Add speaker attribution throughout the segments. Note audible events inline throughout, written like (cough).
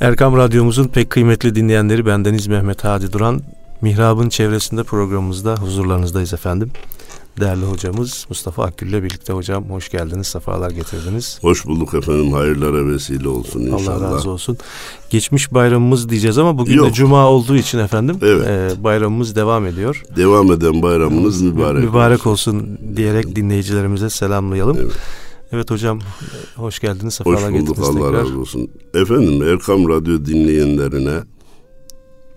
Speaker 1: Erkam Radyomuzun pek kıymetli dinleyenleri bendeniz Mehmet Hadi Duran. Mihrab'ın çevresinde programımızda huzurlarınızdayız efendim. Değerli hocamız Mustafa Akgül ile birlikte hocam hoş geldiniz, sefalar getirdiniz.
Speaker 2: Hoş bulduk efendim, hayırlara vesile olsun inşallah.
Speaker 1: Allah razı olsun. Geçmiş bayramımız diyeceğiz ama bugün Yok. de cuma olduğu için efendim evet. e, bayramımız devam ediyor.
Speaker 2: Devam eden bayramınız mübarek,
Speaker 1: mübarek olsun. olsun diyerek dinleyicilerimize selamlayalım. Evet. Evet hocam hoş geldiniz. Sefalar
Speaker 2: hoş bulduk Allah tekrar. razı olsun. Efendim Erkam Radyo dinleyenlerine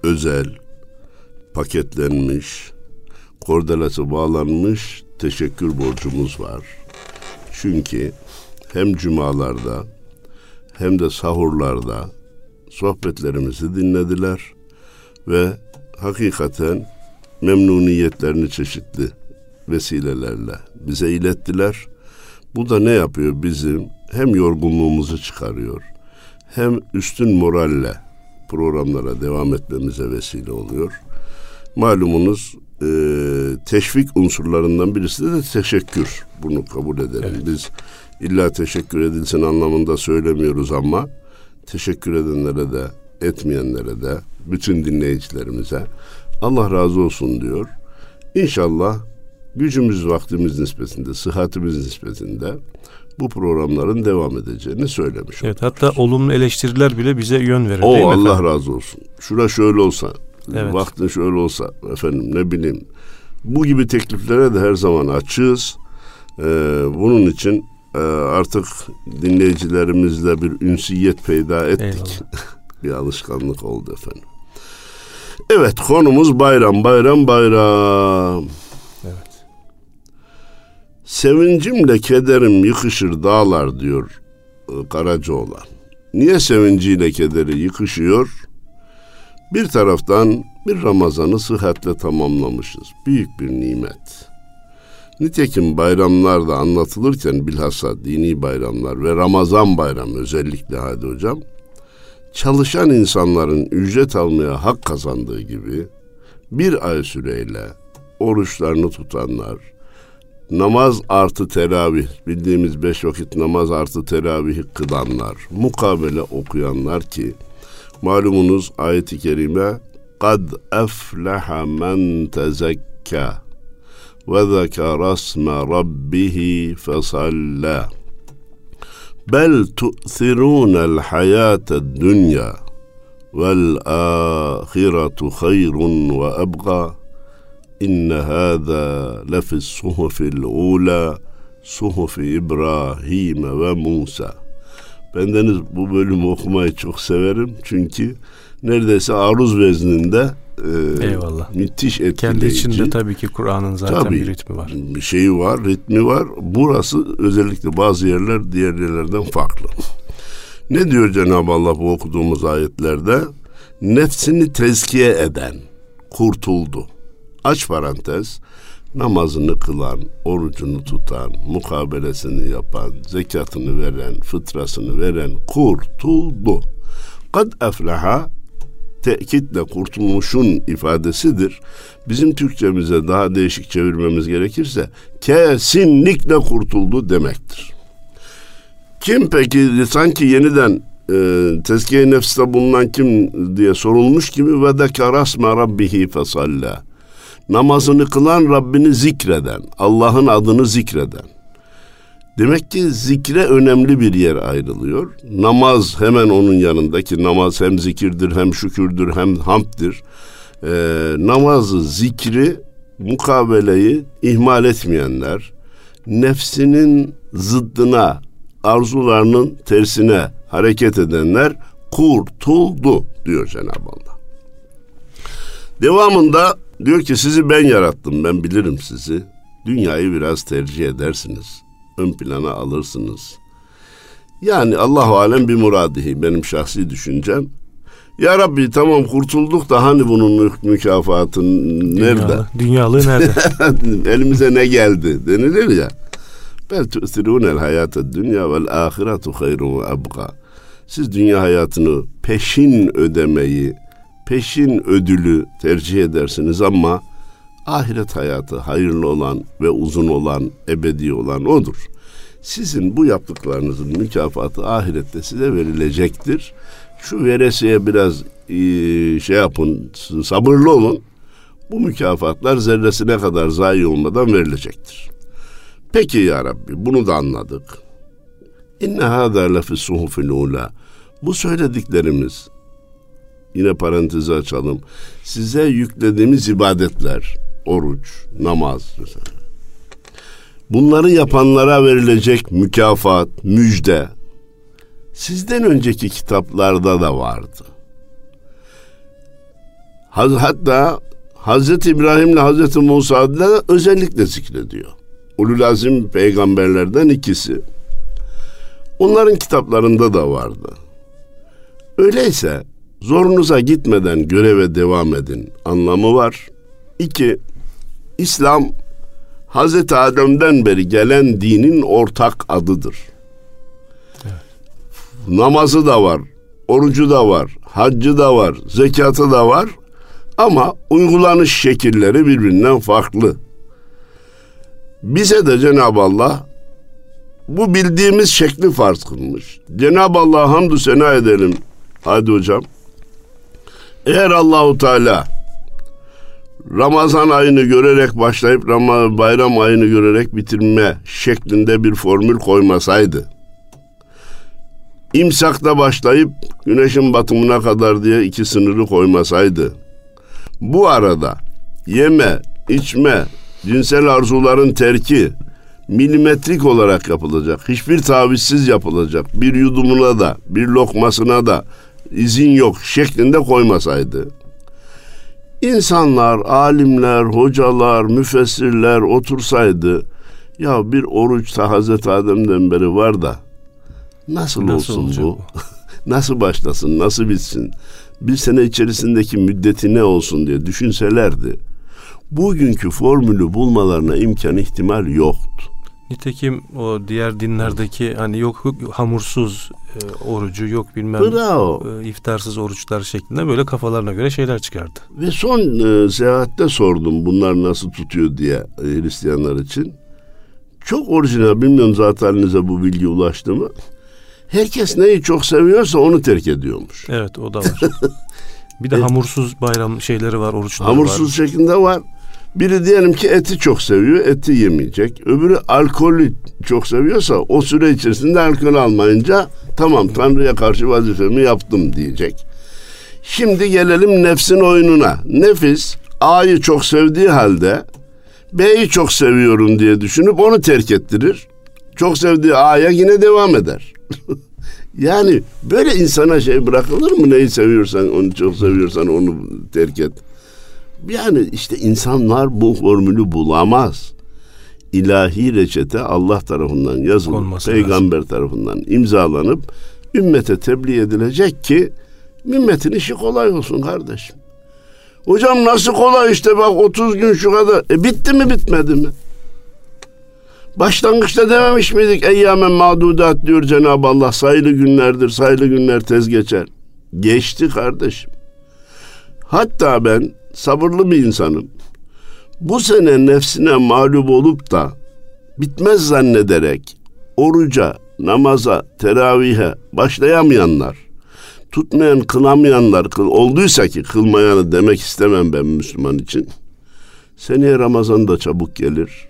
Speaker 2: özel paketlenmiş kordelası bağlanmış teşekkür borcumuz var. Çünkü hem cumalarda hem de sahurlarda sohbetlerimizi dinlediler ve hakikaten memnuniyetlerini çeşitli vesilelerle bize ilettiler. Bu da ne yapıyor bizim hem yorgunluğumuzu çıkarıyor hem üstün moralle programlara devam etmemize vesile oluyor. Malumunuz e, teşvik unsurlarından birisi de teşekkür. Bunu kabul edelim. Evet. Biz illa teşekkür edilsin anlamında söylemiyoruz ama teşekkür edenlere de etmeyenlere de bütün dinleyicilerimize Allah razı olsun diyor. İnşallah gücümüz vaktimiz nispetinde, sıhhatimiz nispetinde bu programların devam edeceğini söylemiş.
Speaker 1: Evet, hatta olumlu eleştiriler bile bize yön verir.
Speaker 2: O Allah efendim? razı olsun. Şura şöyle olsa, Evet. Vaktin şöyle olsa efendim ne bileyim. Bu gibi tekliflere de her zaman açığız. Ee, bunun için e, artık dinleyicilerimizle bir ünsiyet peyda ettik. (laughs) bir alışkanlık oldu efendim. Evet konumuz bayram bayram bayram. Sevincimle kederim yıkışır dağlar diyor e, Karacaoğlan. Niye sevinciyle kederi yıkışıyor? Bir taraftan bir Ramazan'ı sıhhatle tamamlamışız. Büyük bir nimet. Nitekim bayramlar da anlatılırken bilhassa dini bayramlar ve Ramazan bayramı özellikle hadi hocam çalışan insanların ücret almaya hak kazandığı gibi bir ay süreyle oruçlarını tutanlar, namaz artı teravih, bildiğimiz beş vakit namaz artı teravih kılanlar, mukabele okuyanlar ki Malumunuz ayeti kerime kad efleha men tezekka ve zekara rabbihi fesalla. Bel tu'thirunel hayate dünya vel ahiretu hayrun ve ebga inne hâzâ lefis suhufil ula suhufi İbrahim ve Musa.'' Bendeniz bu bölümü okumayı çok severim. Çünkü neredeyse aruz vezninde
Speaker 1: e, Eyvallah.
Speaker 2: müthiş etkileyici.
Speaker 1: Kendi içinde tabii ki Kur'an'ın zaten tabii, bir ritmi var.
Speaker 2: Bir şeyi var, ritmi var. Burası özellikle bazı yerler diğer yerlerden farklı. Ne diyor Cenab-ı Allah bu okuduğumuz ayetlerde? Nefsini tezkiye eden kurtuldu. Aç parantez namazını kılan, orucunu tutan, mukabelesini yapan, zekatını veren, fıtrasını veren kurtuldu. Kad eflaha tekitle kurtulmuşun ifadesidir. Bizim Türkçemize daha değişik çevirmemiz gerekirse kesinlikle kurtuldu demektir. Kim peki sanki yeniden e, tezkiye nefste bulunan kim diye sorulmuş gibi ve dekarasme rabbihi fesalla namazını kılan Rabbini zikreden, Allah'ın adını zikreden. Demek ki zikre önemli bir yer ayrılıyor. Namaz hemen onun yanındaki namaz hem zikirdir hem şükürdür hem hamddir. Ee, namazı, zikri, mukabeleyi ihmal etmeyenler, nefsinin zıddına, arzularının tersine hareket edenler kurtuldu diyor Cenab-ı Allah. Devamında Diyor ki sizi ben yarattım, ben bilirim sizi. Dünyayı biraz tercih edersiniz. Ön plana alırsınız. Yani Allahu alem bir muradihi benim şahsi düşüncem. Ya Rabbi tamam kurtulduk da hani bunun mükafatı nerede? Dünyalı,
Speaker 1: dünyalığı nerede? (laughs)
Speaker 2: Elimize ne geldi denilir ya. Bel tu'thirûnel hayata dünya vel ahiretu hayrun ve abqa. Siz dünya hayatını peşin ödemeyi, peşin ödülü tercih edersiniz ama ahiret hayatı hayırlı olan ve uzun olan, ebedi olan odur. Sizin bu yaptıklarınızın mükafatı ahirette size verilecektir. Şu veresiye biraz e, şey yapın, sabırlı olun. Bu mükafatlar zerresine kadar zayi olmadan verilecektir. Peki ya Rabbi bunu da anladık. İnne hâzâ lefi suhufil ula. Bu söylediklerimiz yine parantezi açalım. Size yüklediğimiz ibadetler, oruç, namaz mesela. Bunları yapanlara verilecek mükafat, müjde sizden önceki kitaplarda da vardı. Hatta Hazreti İbrahim ile Hazreti Musa'da özellikle zikrediyor. Ulul azim peygamberlerden ikisi. Onların kitaplarında da vardı. Öyleyse zorunuza gitmeden göreve devam edin anlamı var. İki, İslam Hazreti Adem'den beri gelen dinin ortak adıdır. Evet. Namazı da var, orucu da var, haccı da var, zekatı da var ama uygulanış şekilleri birbirinden farklı. Bize de Cenab-ı Allah bu bildiğimiz şekli farz kılmış. Cenab-ı Allah'a hamdü sena edelim. Hadi hocam. Eğer Allahu Teala Ramazan ayını görerek başlayıp Ramazan bayram ayını görerek bitirme şeklinde bir formül koymasaydı imsakta başlayıp güneşin batımına kadar diye iki sınırı koymasaydı bu arada yeme, içme, cinsel arzuların terki milimetrik olarak yapılacak. Hiçbir tavizsiz yapılacak. Bir yudumuna da, bir lokmasına da izin yok şeklinde koymasaydı. İnsanlar, alimler, hocalar, müfessirler otursaydı ya bir oruç ta Hazreti Adem'den beri var da nasıl, nasıl olsun bu? (laughs) nasıl başlasın, nasıl bitsin? Bir sene içerisindeki müddeti ne olsun diye düşünselerdi bugünkü formülü bulmalarına imkan ihtimal yoktu.
Speaker 1: Nitekim o diğer dinlerdeki hani yok hamursuz e, orucu yok bilmem
Speaker 2: Bravo.
Speaker 1: E, iftarsız oruçlar şeklinde böyle kafalarına göre şeyler çıkardı.
Speaker 2: Ve son e, seyahatte sordum bunlar nasıl tutuyor diye e, Hristiyanlar için. Çok orijinal bilmiyorum zaten bu bilgi ulaştı mı? Herkes neyi çok seviyorsa onu terk ediyormuş.
Speaker 1: Evet o da (laughs) var. bir de hamursuz bayram şeyleri var, oruçları
Speaker 2: hamursuz var. Hamursuz şeklinde var. Biri diyelim ki eti çok seviyor, eti yemeyecek. Öbürü alkolü çok seviyorsa o süre içerisinde alkol almayınca tamam Tanrı'ya karşı vazifemi yaptım diyecek. Şimdi gelelim nefsin oyununa. Nefis A'yı çok sevdiği halde B'yi çok seviyorum diye düşünüp onu terk ettirir. Çok sevdiği A'ya yine devam eder. (laughs) yani böyle insana şey bırakılır mı? Neyi seviyorsan onu çok seviyorsan onu terk et. Yani işte insanlar bu formülü bulamaz. İlahi reçete Allah tarafından yazılıp, Konması peygamber lazım. tarafından imzalanıp ümmete tebliğ edilecek ki ümmetin işi kolay olsun kardeşim. Hocam nasıl kolay işte bak 30 gün şu kadar. E bitti mi bitmedi mi? Başlangıçta dememiş miydik? Eyyamen mağdudat diyor Cenab-ı Allah. Sayılı günlerdir, sayılı günler tez geçer. Geçti kardeşim. Hatta ben sabırlı bir insanım. Bu sene nefsine mağlup olup da bitmez zannederek oruca, namaza, teravihe başlayamayanlar, tutmayan, kılamayanlar kıl, olduysa ki kılmayanı demek istemem ben Müslüman için. Seneye Ramazan da çabuk gelir.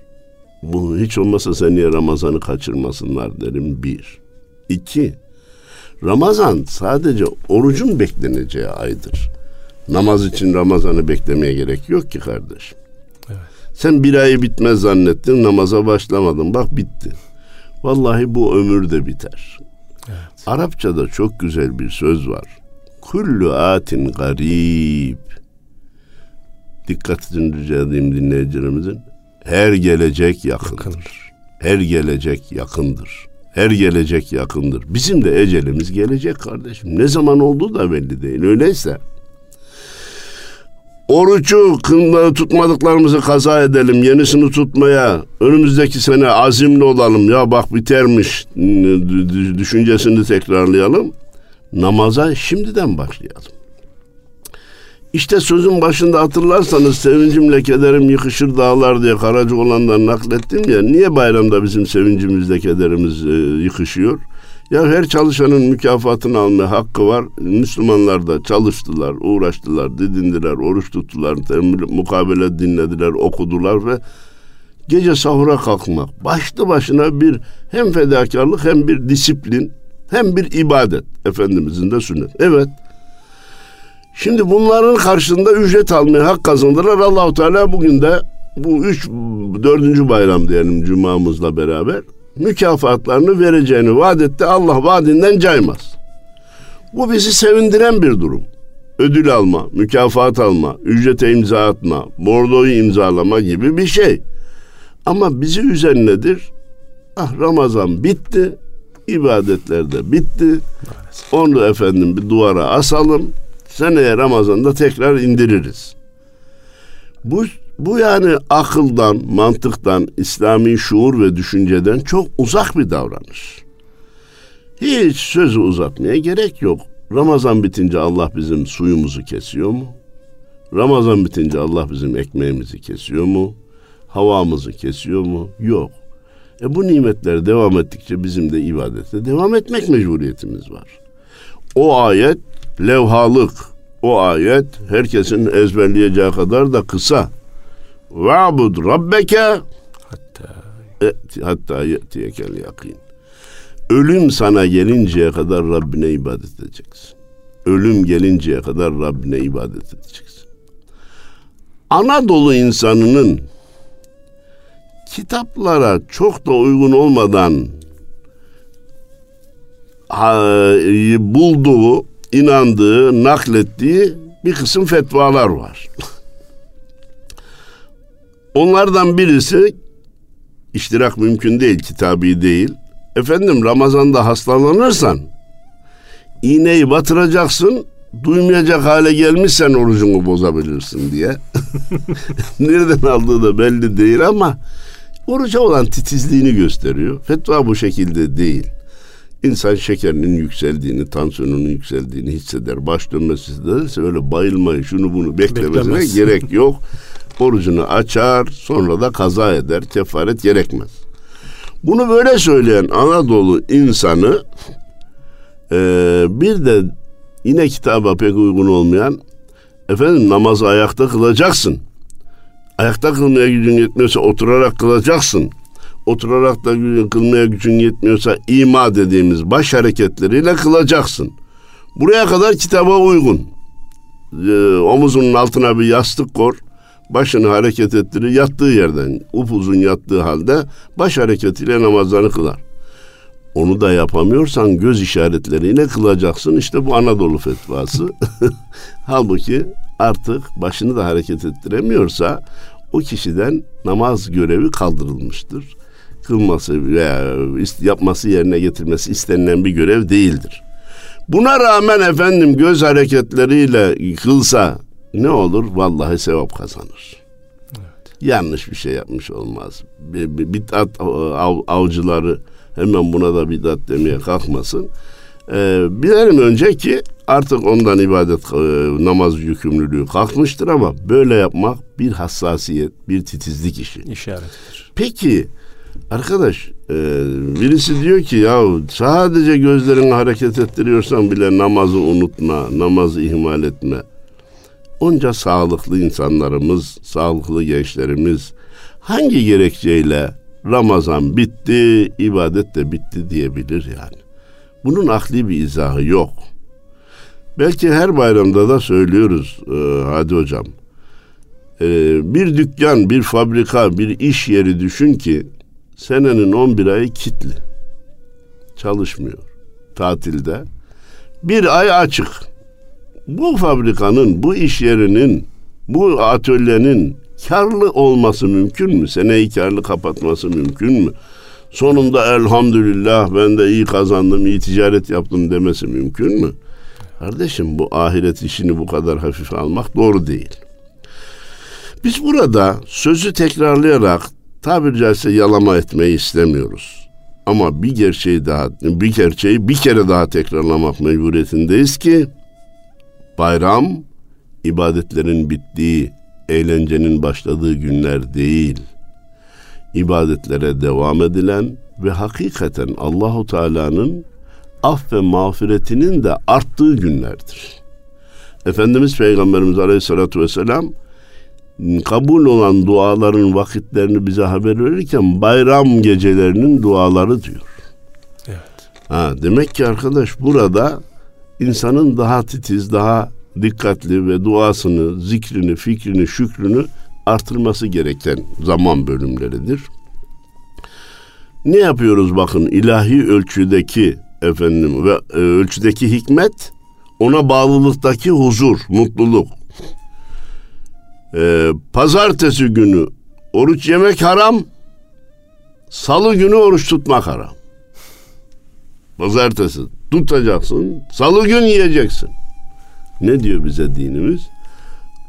Speaker 2: Bu hiç olmasa seneye Ramazan'ı kaçırmasınlar derim bir. İki, Ramazan sadece orucun bekleneceği aydır. Namaz için Ramazan'ı beklemeye gerek yok ki kardeşim. Evet. Sen bir ayı bitmez zannettin namaza başlamadın bak bitti. Vallahi bu ömür de biter. Evet. Arapçada çok güzel bir söz var. Kullu atin garib. Dikkat edin rica edeyim dinleyicilerimizin. Her gelecek yakındır. yakındır. Her gelecek yakındır. Her gelecek yakındır. Bizim de ecelimiz gelecek kardeşim. Ne zaman olduğu da belli değil. Öyleyse Orucu tutmadıklarımızı kaza edelim. Yenisini tutmaya önümüzdeki sene azimli olalım. Ya bak bitermiş düşüncesini tekrarlayalım. Namaza şimdiden başlayalım. İşte sözün başında hatırlarsanız sevincimle kederim yıkışır dağlar diye Karaca olandan naklettim ya. Niye bayramda bizim sevincimizle kederimiz e, yıkışıyor? Ya her çalışanın mükafatını alma hakkı var. Müslümanlar da çalıştılar, uğraştılar, didindiler, oruç tuttular, mukabele dinlediler, okudular ve gece sahura kalkmak başlı başına bir hem fedakarlık hem bir disiplin hem bir ibadet Efendimizin de sünnet. Evet. Şimdi bunların karşılığında ücret almaya hak kazandılar. Allahu Teala bugün de bu üç dördüncü bayram diyelim cumamızla beraber mükafatlarını vereceğini vaat etti. Allah vaadinden caymaz. Bu bizi sevindiren bir durum. Ödül alma, mükafat alma, ücrete imza atma, bordoyu imzalama gibi bir şey. Ama bizi üzen nedir? Ah Ramazan bitti, ibadetler de bitti. Onu efendim bir duvara asalım. Seneye Ramazan'da tekrar indiririz. Bu bu yani akıldan, mantıktan, İslami şuur ve düşünceden çok uzak bir davranış. Hiç sözü uzatmaya gerek yok. Ramazan bitince Allah bizim suyumuzu kesiyor mu? Ramazan bitince Allah bizim ekmeğimizi kesiyor mu? Havamızı kesiyor mu? Yok. E bu nimetler devam ettikçe bizim de ibadete devam etmek mecburiyetimiz var. O ayet levhalık. O ayet herkesin ezberleyeceği kadar da kısa. Va'bud rabbeke hatta hatta ye'tiyekel yakin. Ölüm sana gelinceye kadar Rabbine ibadet edeceksin. Ölüm gelinceye kadar Rabbine ibadet edeceksin. Anadolu insanının kitaplara çok da uygun olmadan bulduğu, inandığı, naklettiği bir kısım fetvalar var. (laughs) Onlardan birisi iştirak mümkün değil, kitabi değil. Efendim Ramazan'da hastalanırsan iğneyi batıracaksın, duymayacak hale gelmişsen orucunu bozabilirsin diye. (laughs) Nereden aldığı da belli değil ama oruca olan titizliğini gösteriyor. Fetva bu şekilde değil. İnsan şekerinin yükseldiğini, tansiyonunun yükseldiğini hisseder. Baş dönmesi hissederse öyle bayılmayı, şunu bunu beklemesine Beklemez. gerek yok. (laughs) Orucunu açar, sonra da kaza eder. Kefaret gerekmez. Bunu böyle söyleyen Anadolu insanı e, bir de yine kitaba pek uygun olmayan efendim namazı ayakta kılacaksın. Ayakta kılmaya gücün yetmiyorsa oturarak kılacaksın. Oturarak da kılmaya gücün yetmiyorsa ima dediğimiz baş hareketleriyle kılacaksın. Buraya kadar kitaba uygun. Ee, omuzunun altına bir yastık kor. Başını hareket ettirir. Yattığı yerden upuzun yattığı halde baş hareketiyle namazlarını kılar. Onu da yapamıyorsan göz işaretleriyle kılacaksın. İşte bu Anadolu fetvası. (laughs) Halbuki artık başını da hareket ettiremiyorsa o kişiden namaz görevi kaldırılmıştır. Kılması veya yapması yerine getirmesi istenilen bir görev değildir. Buna rağmen efendim göz hareketleriyle kılsa ne olur? Vallahi sevap kazanır. Evet. Yanlış bir şey yapmış olmaz. Bid'at av, avcıları hemen buna da bid'at demeye kalkmasın. Ee, bilelim önce ki artık ondan ibadet e, namaz yükümlülüğü kalkmıştır ama böyle yapmak bir hassasiyet, bir titizlik işi.
Speaker 1: İşarettir.
Speaker 2: Peki arkadaş e, birisi diyor ki ya sadece gözlerini hareket ettiriyorsan bile namazı unutma, namazı ihmal etme. Onca sağlıklı insanlarımız, sağlıklı gençlerimiz hangi gerekçeyle Ramazan bitti, ibadet de bitti diyebilir yani. Bunun akli bir izahı yok. Belki her bayramda da söylüyoruz e, hadi hocam. E, bir dükkan, bir fabrika, bir iş yeri düşün ki senenin 11 ayı kitli. Çalışmıyor. Tatilde. Bir ay açık. Bu fabrikanın, bu iş yerinin, bu atölyenin karlı olması mümkün mü? Seneyi karlı kapatması mümkün mü? sonunda elhamdülillah ben de iyi kazandım, iyi ticaret yaptım demesi mümkün mü? Kardeşim bu ahiret işini bu kadar hafife almak doğru değil. Biz burada sözü tekrarlayarak tabiri caizse yalama etmeyi istemiyoruz. Ama bir gerçeği daha, bir gerçeği bir kere daha tekrarlamak mecburiyetindeyiz ki bayram ibadetlerin bittiği, eğlencenin başladığı günler değil.'' ibadetlere devam edilen ve hakikaten Allahu Teala'nın af ve mağfiretinin de arttığı günlerdir. Efendimiz Peygamberimiz Aleyhisselatü Vesselam kabul olan duaların vakitlerini bize haber verirken bayram gecelerinin duaları diyor.
Speaker 1: Evet.
Speaker 2: Ha, demek ki arkadaş burada insanın daha titiz, daha dikkatli ve duasını, zikrini, fikrini, şükrünü artırması gereken zaman bölümleridir. Ne yapıyoruz bakın ilahi ölçüdeki efendim ve e, ölçüdeki hikmet ona bağlılıktaki huzur, mutluluk. Ee, pazartesi günü oruç yemek haram, salı günü oruç tutmak haram. Pazartesi tutacaksın, salı gün yiyeceksin. Ne diyor bize dinimiz?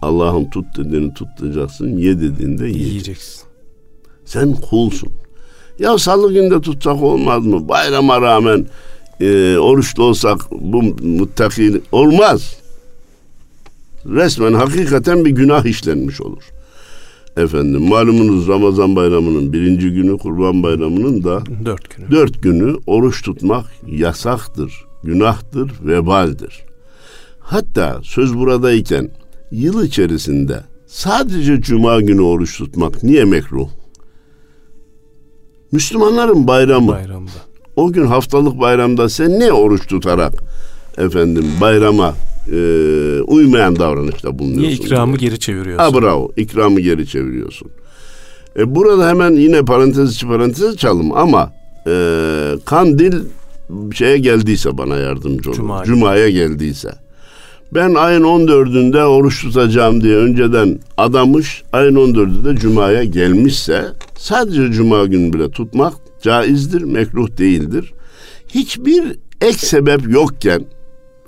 Speaker 2: Allah'ın tut dediğini tutacaksın, ye dediğinde yiyeceksin.
Speaker 1: Yiyeceksin.
Speaker 2: Sen kulsun. Ya salı günde tutsak olmaz mı? Bayrama rağmen e, oruçlu olsak bu muttaki olmaz. Resmen hakikaten bir günah işlenmiş olur. Efendim malumunuz Ramazan bayramının birinci günü Kurban bayramının da
Speaker 1: Dört günü.
Speaker 2: dört günü oruç tutmak yasaktır, günahtır, vebaldir. Hatta söz buradayken yıl içerisinde sadece cuma günü oruç tutmak niye mekruh? Müslümanların bayramı.
Speaker 1: Bayramda.
Speaker 2: O gün haftalık bayramda sen ne oruç tutarak efendim bayrama e, uymayan davranışta bulunuyorsun?
Speaker 1: Niye ikramı geri çeviriyorsun?
Speaker 2: Ha bravo. ikramı geri çeviriyorsun. E, burada hemen yine parantez içi parantez açalım ama e, kandil şeye geldiyse bana yardımcı olur.
Speaker 1: Cuma'ya.
Speaker 2: Cuma'ya geldiyse. Ben ayın 14'ünde oruç tutacağım diye önceden adamış, ayın 14'ü de Cuma'ya gelmişse sadece Cuma günü bile tutmak caizdir, mekruh değildir. Hiçbir ek sebep yokken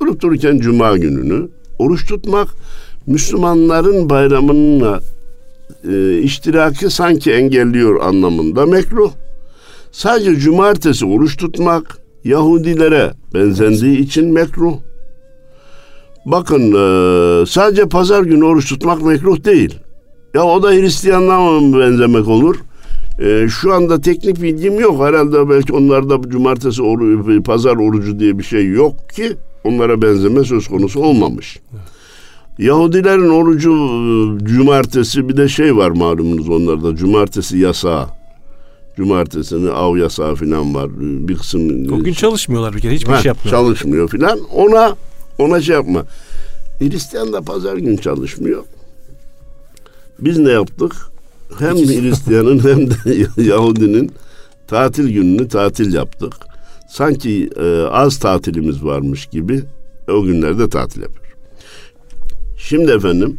Speaker 2: durup dururken Cuma gününü oruç tutmak Müslümanların bayramına e, iştiraki sanki engelliyor anlamında mekruh. Sadece cumartesi oruç tutmak Yahudilere benzendiği için mekruh. Bakın e, sadece pazar günü oruç tutmak mekruh değil. Ya o da Hristiyanlığa mı benzemek olur? E, şu anda teknik bilgim yok. Herhalde belki onlarda cumartesi oru, pazar orucu diye bir şey yok ki onlara benzeme söz konusu olmamış. Yahudilerin orucu e, cumartesi bir de şey var malumunuz onlarda cumartesi yasağı. Cumartesini av yasağı falan var. Bir kısım
Speaker 1: O gün çalışmıyorlar bir kere. Hiçbir
Speaker 2: Ha,
Speaker 1: şey yapmıyorlar.
Speaker 2: Çalışmıyor filan. Ona ona şey yapma. Hristiyan da pazar gün çalışmıyor. Biz ne yaptık? Hem Hristiyanın (laughs) hem de Yahudinin tatil gününü tatil yaptık. Sanki e, az tatilimiz varmış gibi o günlerde tatil yapıyor. Şimdi efendim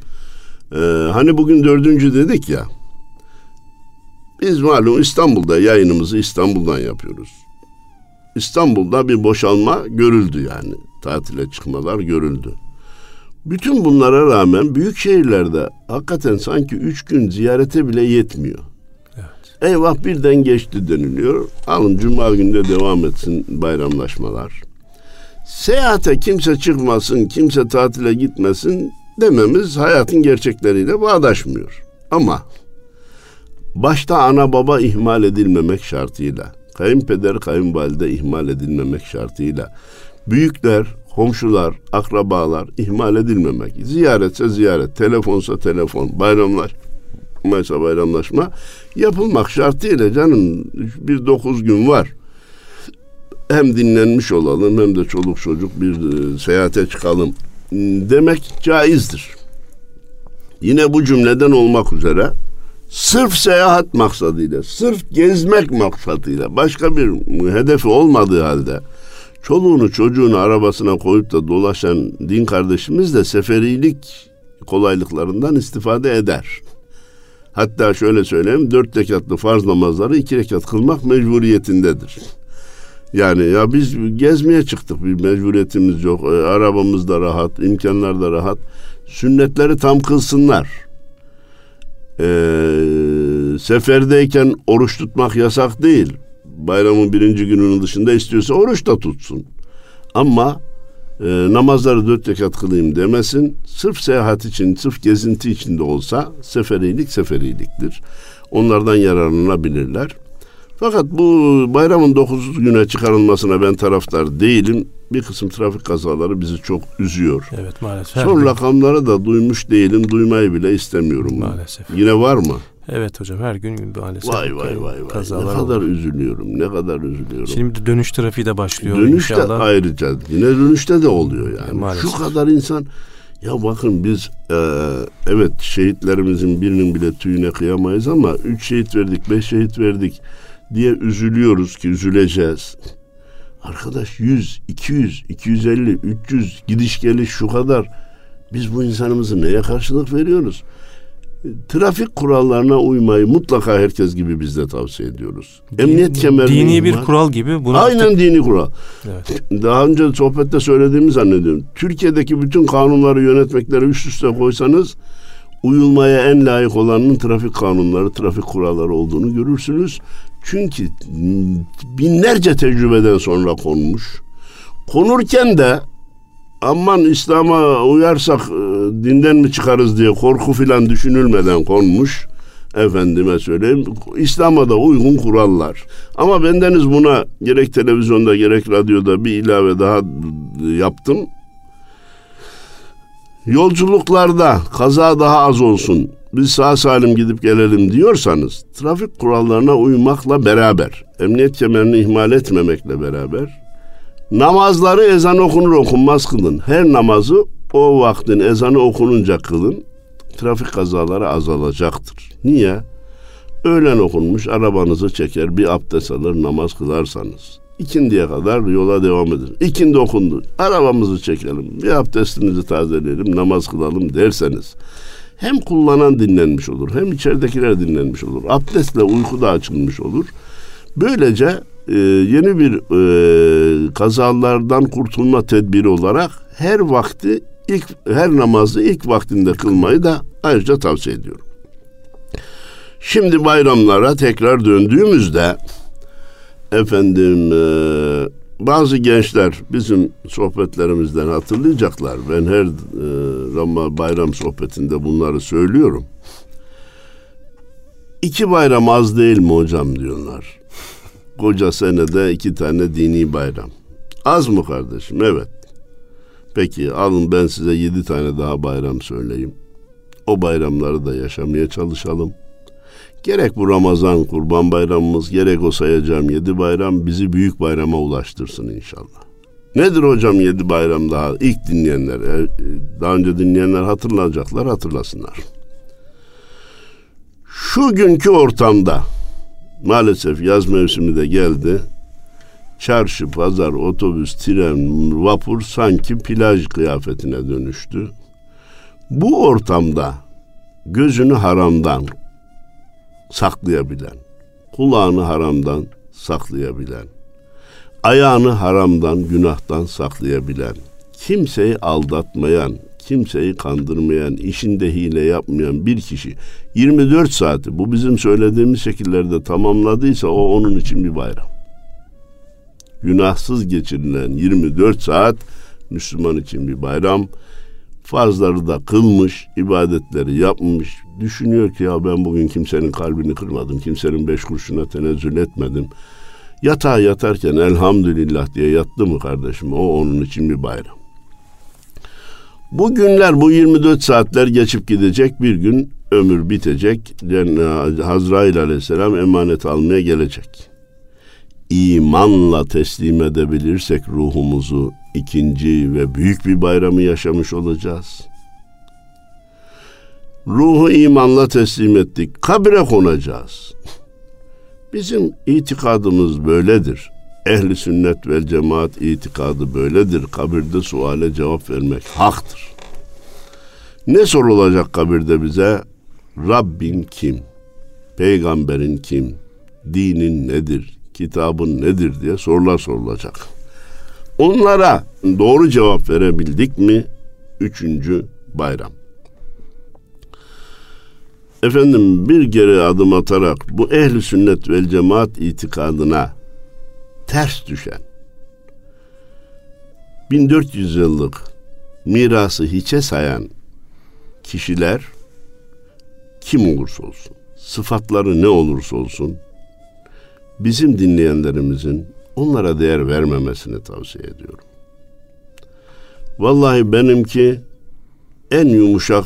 Speaker 2: e, hani bugün dördüncü dedik ya biz malum İstanbul'da yayınımızı İstanbul'dan yapıyoruz. İstanbul'da bir boşalma görüldü yani. Tatile çıkmalar görüldü. Bütün bunlara rağmen büyük şehirlerde hakikaten sanki üç gün ziyarete bile yetmiyor. Eyvah birden geçti deniliyor. Alın cuma günde devam etsin bayramlaşmalar. Seyahate kimse çıkmasın, kimse tatile gitmesin dememiz hayatın gerçekleriyle bağdaşmıyor. Ama başta ana baba ihmal edilmemek şartıyla, kayınpeder kayınvalide ihmal edilmemek şartıyla, büyükler, komşular, akrabalar ihmal edilmemek, ziyaretse ziyaret, telefonsa telefon, bayramlaşmaysa bayramlaşma yapılmak şartıyla canım bir dokuz gün var. Hem dinlenmiş olalım hem de çoluk çocuk bir e, seyahate çıkalım demek caizdir. Yine bu cümleden olmak üzere sırf seyahat maksadıyla, sırf gezmek maksadıyla başka bir hedefi olmadığı halde çoluğunu çocuğunu arabasına koyup da dolaşan din kardeşimiz de seferilik kolaylıklarından istifade eder. Hatta şöyle söyleyeyim, dört rekatlı farz namazları iki rekat kılmak mecburiyetindedir. Yani ya biz gezmeye çıktık bir mecburiyetimiz yok. E, arabamız da rahat, imkanlar da rahat. Sünnetleri tam kılsınlar. E, seferdeyken oruç tutmak yasak değil. Bayramın birinci gününün dışında istiyorsa oruç da tutsun. Ama e, namazları dört rekat kılayım demesin. Sırf seyahat için, sırf gezinti için de olsa seferilik seferiliktir. Onlardan yararlanabilirler. Fakat bu bayramın 9 güne çıkarılmasına ben taraftar değilim. Bir kısım trafik kazaları bizi çok üzüyor.
Speaker 1: Evet maalesef.
Speaker 2: Son rakamları da duymuş değilim, duymayı bile istemiyorum.
Speaker 1: Maalesef.
Speaker 2: Yine var mı?
Speaker 1: Evet hocam her gün maalesef
Speaker 2: Vay vay vay vay.
Speaker 1: kazalar
Speaker 2: ne kadar
Speaker 1: oluyor.
Speaker 2: üzülüyorum, ne kadar üzülüyorum.
Speaker 1: Şimdi dönüş trafiği de başlıyor
Speaker 2: Dönüşte
Speaker 1: inşallah.
Speaker 2: ayrıca yine dönüşte de oluyor yani.
Speaker 1: Maalesef.
Speaker 2: Şu kadar insan ya bakın biz e, evet şehitlerimizin birinin bile tüyüne kıyamayız ama üç şehit verdik, beş şehit verdik diye üzülüyoruz ki üzüleceğiz. Arkadaş 100, 200, 250, 300 gidiş geliş şu kadar. Biz bu insanımızı neye karşılık veriyoruz? Trafik kurallarına uymayı mutlaka herkes gibi biz de tavsiye ediyoruz. Emniyet kemerini
Speaker 1: Dini bir
Speaker 2: ihmal-
Speaker 1: kural gibi. Bunu
Speaker 2: Aynen dini kural.
Speaker 1: Evet.
Speaker 2: Daha önce sohbette söylediğimi zannediyorum. Türkiye'deki bütün kanunları yönetmekleri üst üste koysanız uyulmaya en layık olanın trafik kanunları, trafik kuralları olduğunu görürsünüz. Çünkü binlerce tecrübeden sonra konmuş. Konurken de aman İslam'a uyarsak e, dinden mi çıkarız diye korku filan düşünülmeden konmuş. Efendime söyleyeyim. İslam'a da uygun kurallar. Ama bendeniz buna gerek televizyonda gerek radyoda bir ilave daha yaptım. Yolculuklarda kaza daha az olsun. Biz sağ salim gidip gelelim diyorsanız trafik kurallarına uymakla beraber, emniyet kemerini ihmal etmemekle beraber namazları ezan okunur okunmaz kılın. Her namazı o vaktin ezanı okununca kılın. Trafik kazaları azalacaktır. Niye? Öğlen okunmuş arabanızı çeker bir abdest alır namaz kılarsanız. İkindiye kadar yola devam edin. İkindi okundu. Arabamızı çekelim. Bir abdestimizi tazeleyelim. Namaz kılalım derseniz. Hem kullanan dinlenmiş olur. Hem içeridekiler dinlenmiş olur. Abdestle uyku da açılmış olur. Böylece e, yeni bir e, kazalardan kurtulma tedbiri olarak her vakti ilk her namazı ilk vaktinde kılmayı da ayrıca tavsiye ediyorum. Şimdi bayramlara tekrar döndüğümüzde efendim e, bazı gençler bizim sohbetlerimizden hatırlayacaklar. Ben her e, bayram sohbetinde bunları söylüyorum. İki bayram az değil mi hocam diyorlar. Koca senede iki tane dini bayram. Az mı kardeşim? Evet. Peki alın ben size yedi tane daha bayram söyleyeyim. O bayramları da yaşamaya çalışalım. Gerek bu Ramazan, Kurban Bayramımız, gerek o sayacağım yedi bayram bizi büyük bayrama ulaştırsın inşallah. Nedir hocam yedi bayram daha? İlk dinleyenler, e, daha önce dinleyenler hatırlayacaklar, hatırlasınlar. Şu günkü ortamda, maalesef yaz mevsimi de geldi. Çarşı, pazar, otobüs, tren, vapur sanki plaj kıyafetine dönüştü. Bu ortamda gözünü haramdan saklayabilen, kulağını haramdan saklayabilen, ayağını haramdan, günahtan saklayabilen, kimseyi aldatmayan, kimseyi kandırmayan, işinde hile yapmayan bir kişi 24 saati bu bizim söylediğimiz şekillerde tamamladıysa o onun için bir bayram. Günahsız geçirilen 24 saat Müslüman için bir bayram. Farzları da kılmış, ibadetleri yapmış. Düşünüyor ki ya ben bugün kimsenin kalbini kırmadım, kimsenin beş kurşuna tenezzül etmedim. Yatağa yatarken elhamdülillah diye yattı mı kardeşim? O onun için bir bayram. Bu günler, bu 24 saatler geçip gidecek. Bir gün ömür bitecek. Hazrail aleyhisselam emanet almaya gelecek. İmanla teslim edebilirsek ruhumuzu ikinci ve büyük bir bayramı yaşamış olacağız. Ruhu imanla teslim ettik. Kabire konacağız. Bizim itikadımız böyledir. Ehli sünnet vel cemaat itikadı böyledir. Kabirde suale cevap vermek haktır. Ne sorulacak kabirde bize? Rabbin kim? Peygamberin kim? Dinin nedir? Kitabın nedir diye sorular sorulacak. Onlara doğru cevap verebildik mi? Üçüncü bayram. Efendim bir geri adım atarak bu ehli sünnet vel cemaat itikadına ters düşen 1400 yıllık mirası hiçe sayan kişiler kim olursa olsun, sıfatları ne olursa olsun bizim dinleyenlerimizin onlara değer vermemesini tavsiye ediyorum. Vallahi benimki en yumuşak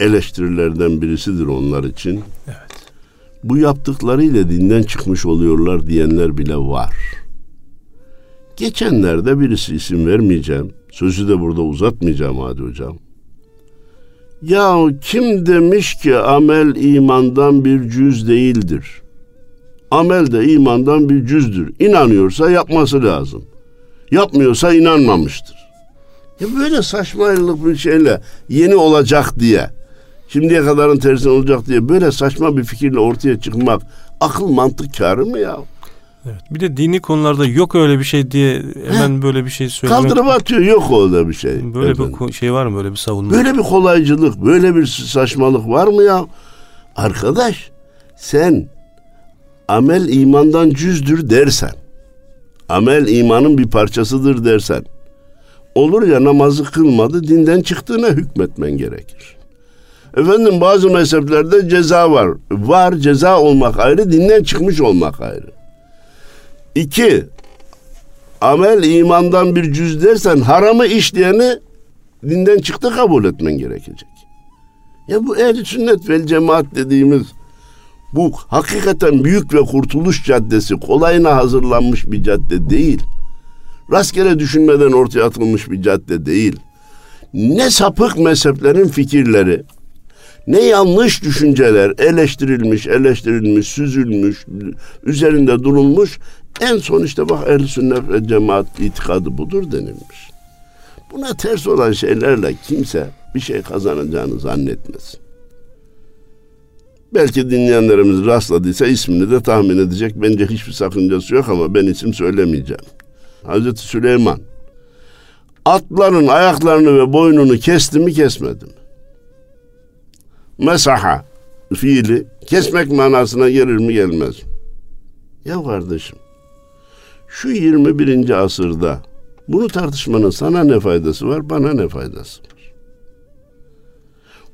Speaker 2: eleştirilerden birisidir onlar için. Evet. Bu yaptıklarıyla dinden çıkmış oluyorlar diyenler bile var. Geçenlerde birisi isim vermeyeceğim. Sözü de burada uzatmayacağım Hadi Hocam. Ya kim demiş ki amel imandan bir cüz değildir? Amel de imandan bir cüzdür. İnanıyorsa yapması lazım. Yapmıyorsa inanmamıştır. Ya böyle saçmalık bir şeyle yeni olacak diye, şimdiye kadarın tersine olacak diye böyle saçma bir fikirle ortaya çıkmak akıl mantık kârı mı ya?
Speaker 1: Evet. Bir de dini konularda yok öyle bir şey diye hemen He. böyle bir şey söylemek.
Speaker 2: Kaldırıp atıyor yok öyle bir şey.
Speaker 1: Böyle efendim. bir şey var mı böyle bir savunma?
Speaker 2: Böyle bir kolaycılık, böyle bir saçmalık var mı ya? Arkadaş sen amel imandan cüzdür dersen, amel imanın bir parçasıdır dersen, olur ya namazı kılmadı dinden çıktığına hükmetmen gerekir. Efendim bazı mezheplerde ceza var. Var ceza olmak ayrı, dinden çıkmış olmak ayrı. İki, amel imandan bir cüz dersen haramı işleyeni dinden çıktı kabul etmen gerekecek. Ya bu ehl sünnet vel cemaat dediğimiz bu hakikaten büyük ve kurtuluş caddesi kolayına hazırlanmış bir cadde değil. Rastgele düşünmeden ortaya atılmış bir cadde değil. Ne sapık mezheplerin fikirleri, ne yanlış düşünceler eleştirilmiş, eleştirilmiş, süzülmüş, üzerinde durulmuş. En son işte bak ehl sünnet ve cemaat itikadı budur denilmiş. Buna ters olan şeylerle kimse bir şey kazanacağını zannetmesin. Belki dinleyenlerimiz rastladıysa ismini de tahmin edecek. Bence hiçbir sakıncası yok ama ben isim söylemeyeceğim. Hazreti Süleyman atların ayaklarını ve boynunu kesti mi kesmedi mi? Mesaha fiili kesmek manasına gelir mi gelmez mi? Ya kardeşim şu 21. asırda bunu tartışmanın sana ne faydası var, bana ne faydası var?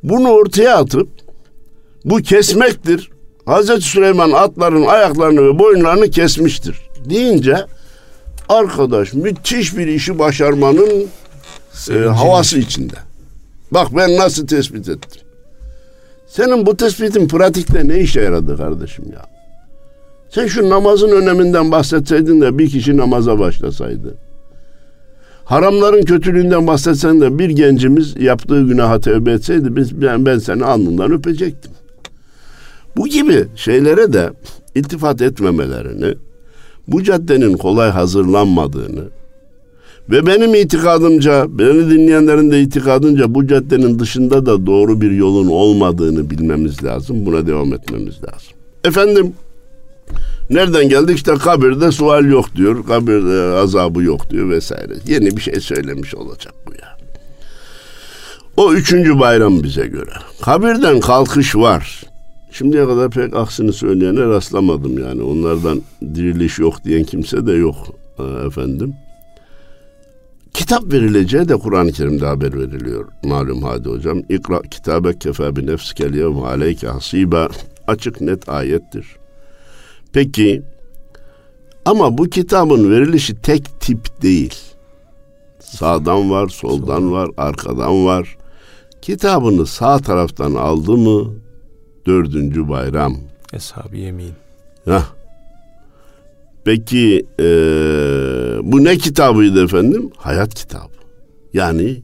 Speaker 2: Bunu ortaya atıp bu kesmektir. Hazreti Süleyman atların ayaklarını ve boynlarını kesmiştir deyince arkadaş müthiş bir işi başarmanın e, havası içinde. Bak ben nasıl tespit ettim. Senin bu tespitin pratikte ne işe yaradı kardeşim ya? Sen şu namazın öneminden bahsetseydin de bir kişi namaza başlasaydı. Haramların kötülüğünden bahsetsen de bir gencimiz yaptığı günaha tövbe etseydi biz, ben, ben seni alnından öpecektim. Bu gibi şeylere de iltifat etmemelerini, bu caddenin kolay hazırlanmadığını ve benim itikadımca, beni dinleyenlerin de itikadınca bu caddenin dışında da doğru bir yolun olmadığını bilmemiz lazım. Buna devam etmemiz lazım. Efendim, nereden geldik? İşte kabirde sual yok diyor, kabirde azabı yok diyor vesaire. Yeni bir şey söylemiş olacak bu ya. O üçüncü bayram bize göre. Kabirden kalkış var. Şimdiye kadar pek aksini söyleyene rastlamadım yani. Onlardan diriliş yok diyen kimse de yok e, efendim. Kitap verileceği de Kur'an-ı Kerim'de haber veriliyor. Malum hadi hocam. İkra kitabe kefe bi nefsikel yevme aleyke hasiba. Açık net ayettir. Peki ama bu kitabın verilişi tek tip değil. Sağdan var, soldan var, arkadan var. Kitabını sağ taraftan aldı mı dördüncü bayram.
Speaker 1: Eshab-ı Yemin.
Speaker 2: Heh. Peki e, bu ne kitabıydı efendim? Hayat kitabı. Yani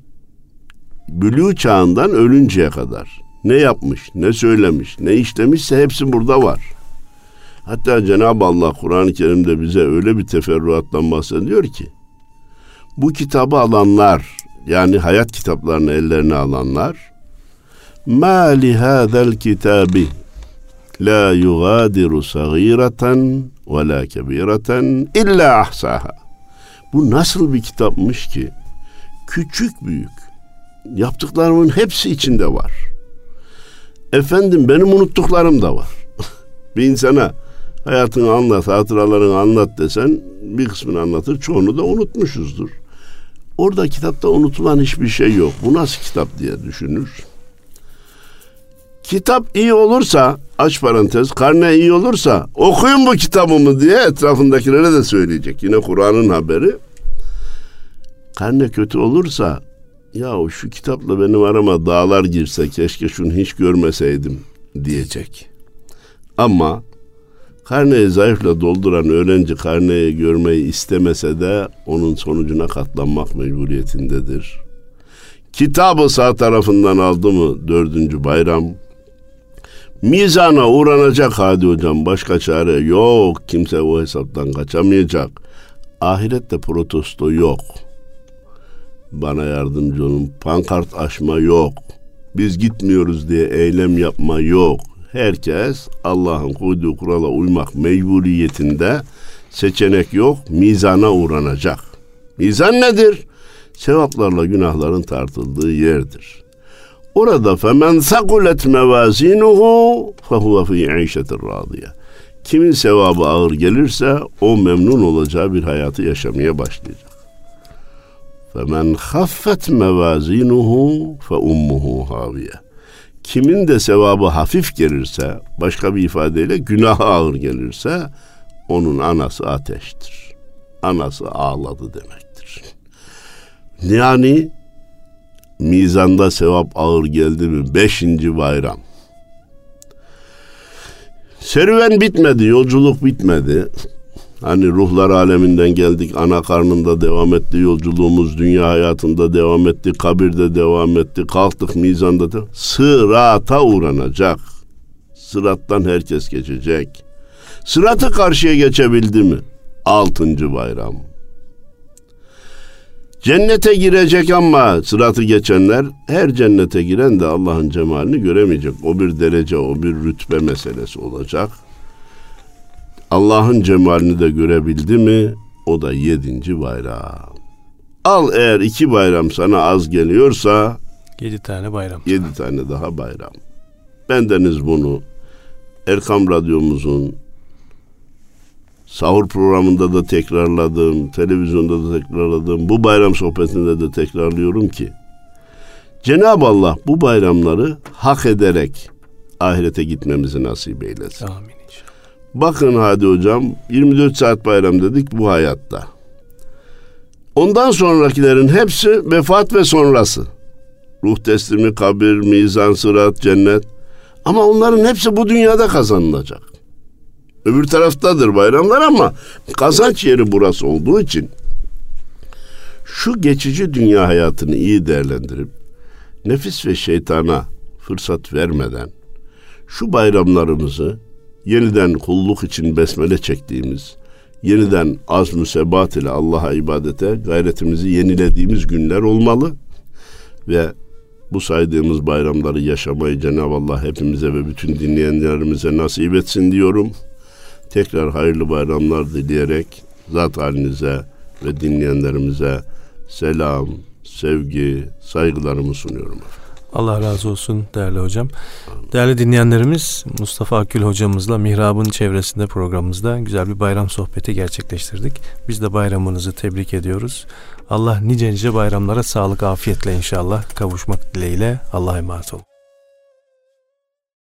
Speaker 2: bülü çağından ölünceye kadar ne yapmış, ne söylemiş, ne işlemişse hepsi burada var. Hatta Cenab-ı Allah Kur'an-ı Kerim'de bize öyle bir teferruattan bahsediyor ki bu kitabı alanlar yani hayat kitaplarını ellerine alanlar Ma li hadal kitabi la yugadiru sagireten ve la kebireten illa ahsaha. Bu nasıl bir kitapmış ki? Küçük büyük. Yaptıklarımın hepsi içinde var. Efendim benim unuttuklarım da var. (laughs) bir insana hayatını anlat, hatıralarını anlat desen bir kısmını anlatır, çoğunu da unutmuşuzdur. Orada kitapta unutulan hiçbir şey yok. Bu nasıl kitap diye düşünür Kitap iyi olursa, aç parantez, karne iyi olursa okuyun bu kitabımı diye etrafındakilere de söyleyecek. Yine Kur'an'ın haberi. Karne kötü olursa ya şu kitapla benim arama dağlar girse keşke şunu hiç görmeseydim diyecek. Ama karneyi zayıfla dolduran öğrenci karneyi görmeyi istemese de onun sonucuna katlanmak mecburiyetindedir. Kitabı sağ tarafından aldı mı dördüncü bayram. Mizana uğranacak hadi hocam başka çare yok. Kimse o hesaptan kaçamayacak. Ahirette protesto yok. Bana yardımcı olun. Pankart açma yok. Biz gitmiyoruz diye eylem yapma yok. Herkes Allah'ın koyduğu kurala uymak mecburiyetinde seçenek yok. Mizana uğranacak. Mizan nedir? sevaplarla günahların tartıldığı yerdir. Orada femen sakulet mevazinuhu fehuve fi işetir radiye. Kimin sevabı ağır gelirse o memnun olacağı bir hayatı yaşamaya başlayacak. Femen haffet mevazinuhu fe ummuhu haviye. Kimin de sevabı hafif gelirse, başka bir ifadeyle günah ağır gelirse onun anası ateştir. Anası ağladı demektir. Yani mizanda sevap ağır geldi mi? Beşinci bayram. Serüven bitmedi, yolculuk bitmedi. Hani ruhlar aleminden geldik, ana karnında devam etti yolculuğumuz, dünya hayatında devam etti, kabirde devam etti, kalktık mizanda da sırata uğranacak. Sırattan herkes geçecek. Sıratı karşıya geçebildi mi? Altıncı bayram. Cennete girecek ama sıratı geçenler her cennete giren de Allah'ın cemalini göremeyecek. O bir derece, o bir rütbe meselesi olacak. Allah'ın cemalini de görebildi mi o da yedinci bayram. Al eğer iki bayram sana az geliyorsa
Speaker 1: yedi tane bayram.
Speaker 2: Yedi tane daha bayram. Bendeniz bunu Erkam Radyomuzun Sahur programında da tekrarladım, televizyonda da tekrarladım. Bu bayram sohbetinde de tekrarlıyorum ki Cenab-ı Allah bu bayramları hak ederek ahirete gitmemizi nasip eylesin. Amin inşallah. Bakın hadi hocam 24 saat bayram dedik bu hayatta. Ondan sonrakilerin hepsi vefat ve sonrası. Ruh teslimi, kabir, mizan, sırat, cennet. Ama onların hepsi bu dünyada kazanılacak. Öbür taraftadır bayramlar ama kazanç yeri burası olduğu için şu geçici dünya hayatını iyi değerlendirip nefis ve şeytana fırsat vermeden şu bayramlarımızı yeniden kulluk için besmele çektiğimiz, yeniden az sebat ile Allah'a ibadete gayretimizi yenilediğimiz günler olmalı ve bu saydığımız bayramları yaşamayı Cenab-ı Allah hepimize ve bütün dinleyenlerimize nasip etsin diyorum. Tekrar hayırlı bayramlar dileyerek zat halinize ve dinleyenlerimize selam, sevgi, saygılarımı sunuyorum.
Speaker 1: Allah razı olsun değerli hocam. Değerli dinleyenlerimiz Mustafa Akül hocamızla Mihrab'ın çevresinde programımızda güzel bir bayram sohbeti gerçekleştirdik. Biz de bayramınızı tebrik ediyoruz. Allah nice nice bayramlara sağlık afiyetle inşallah kavuşmak dileğiyle Allah'a emanet olun.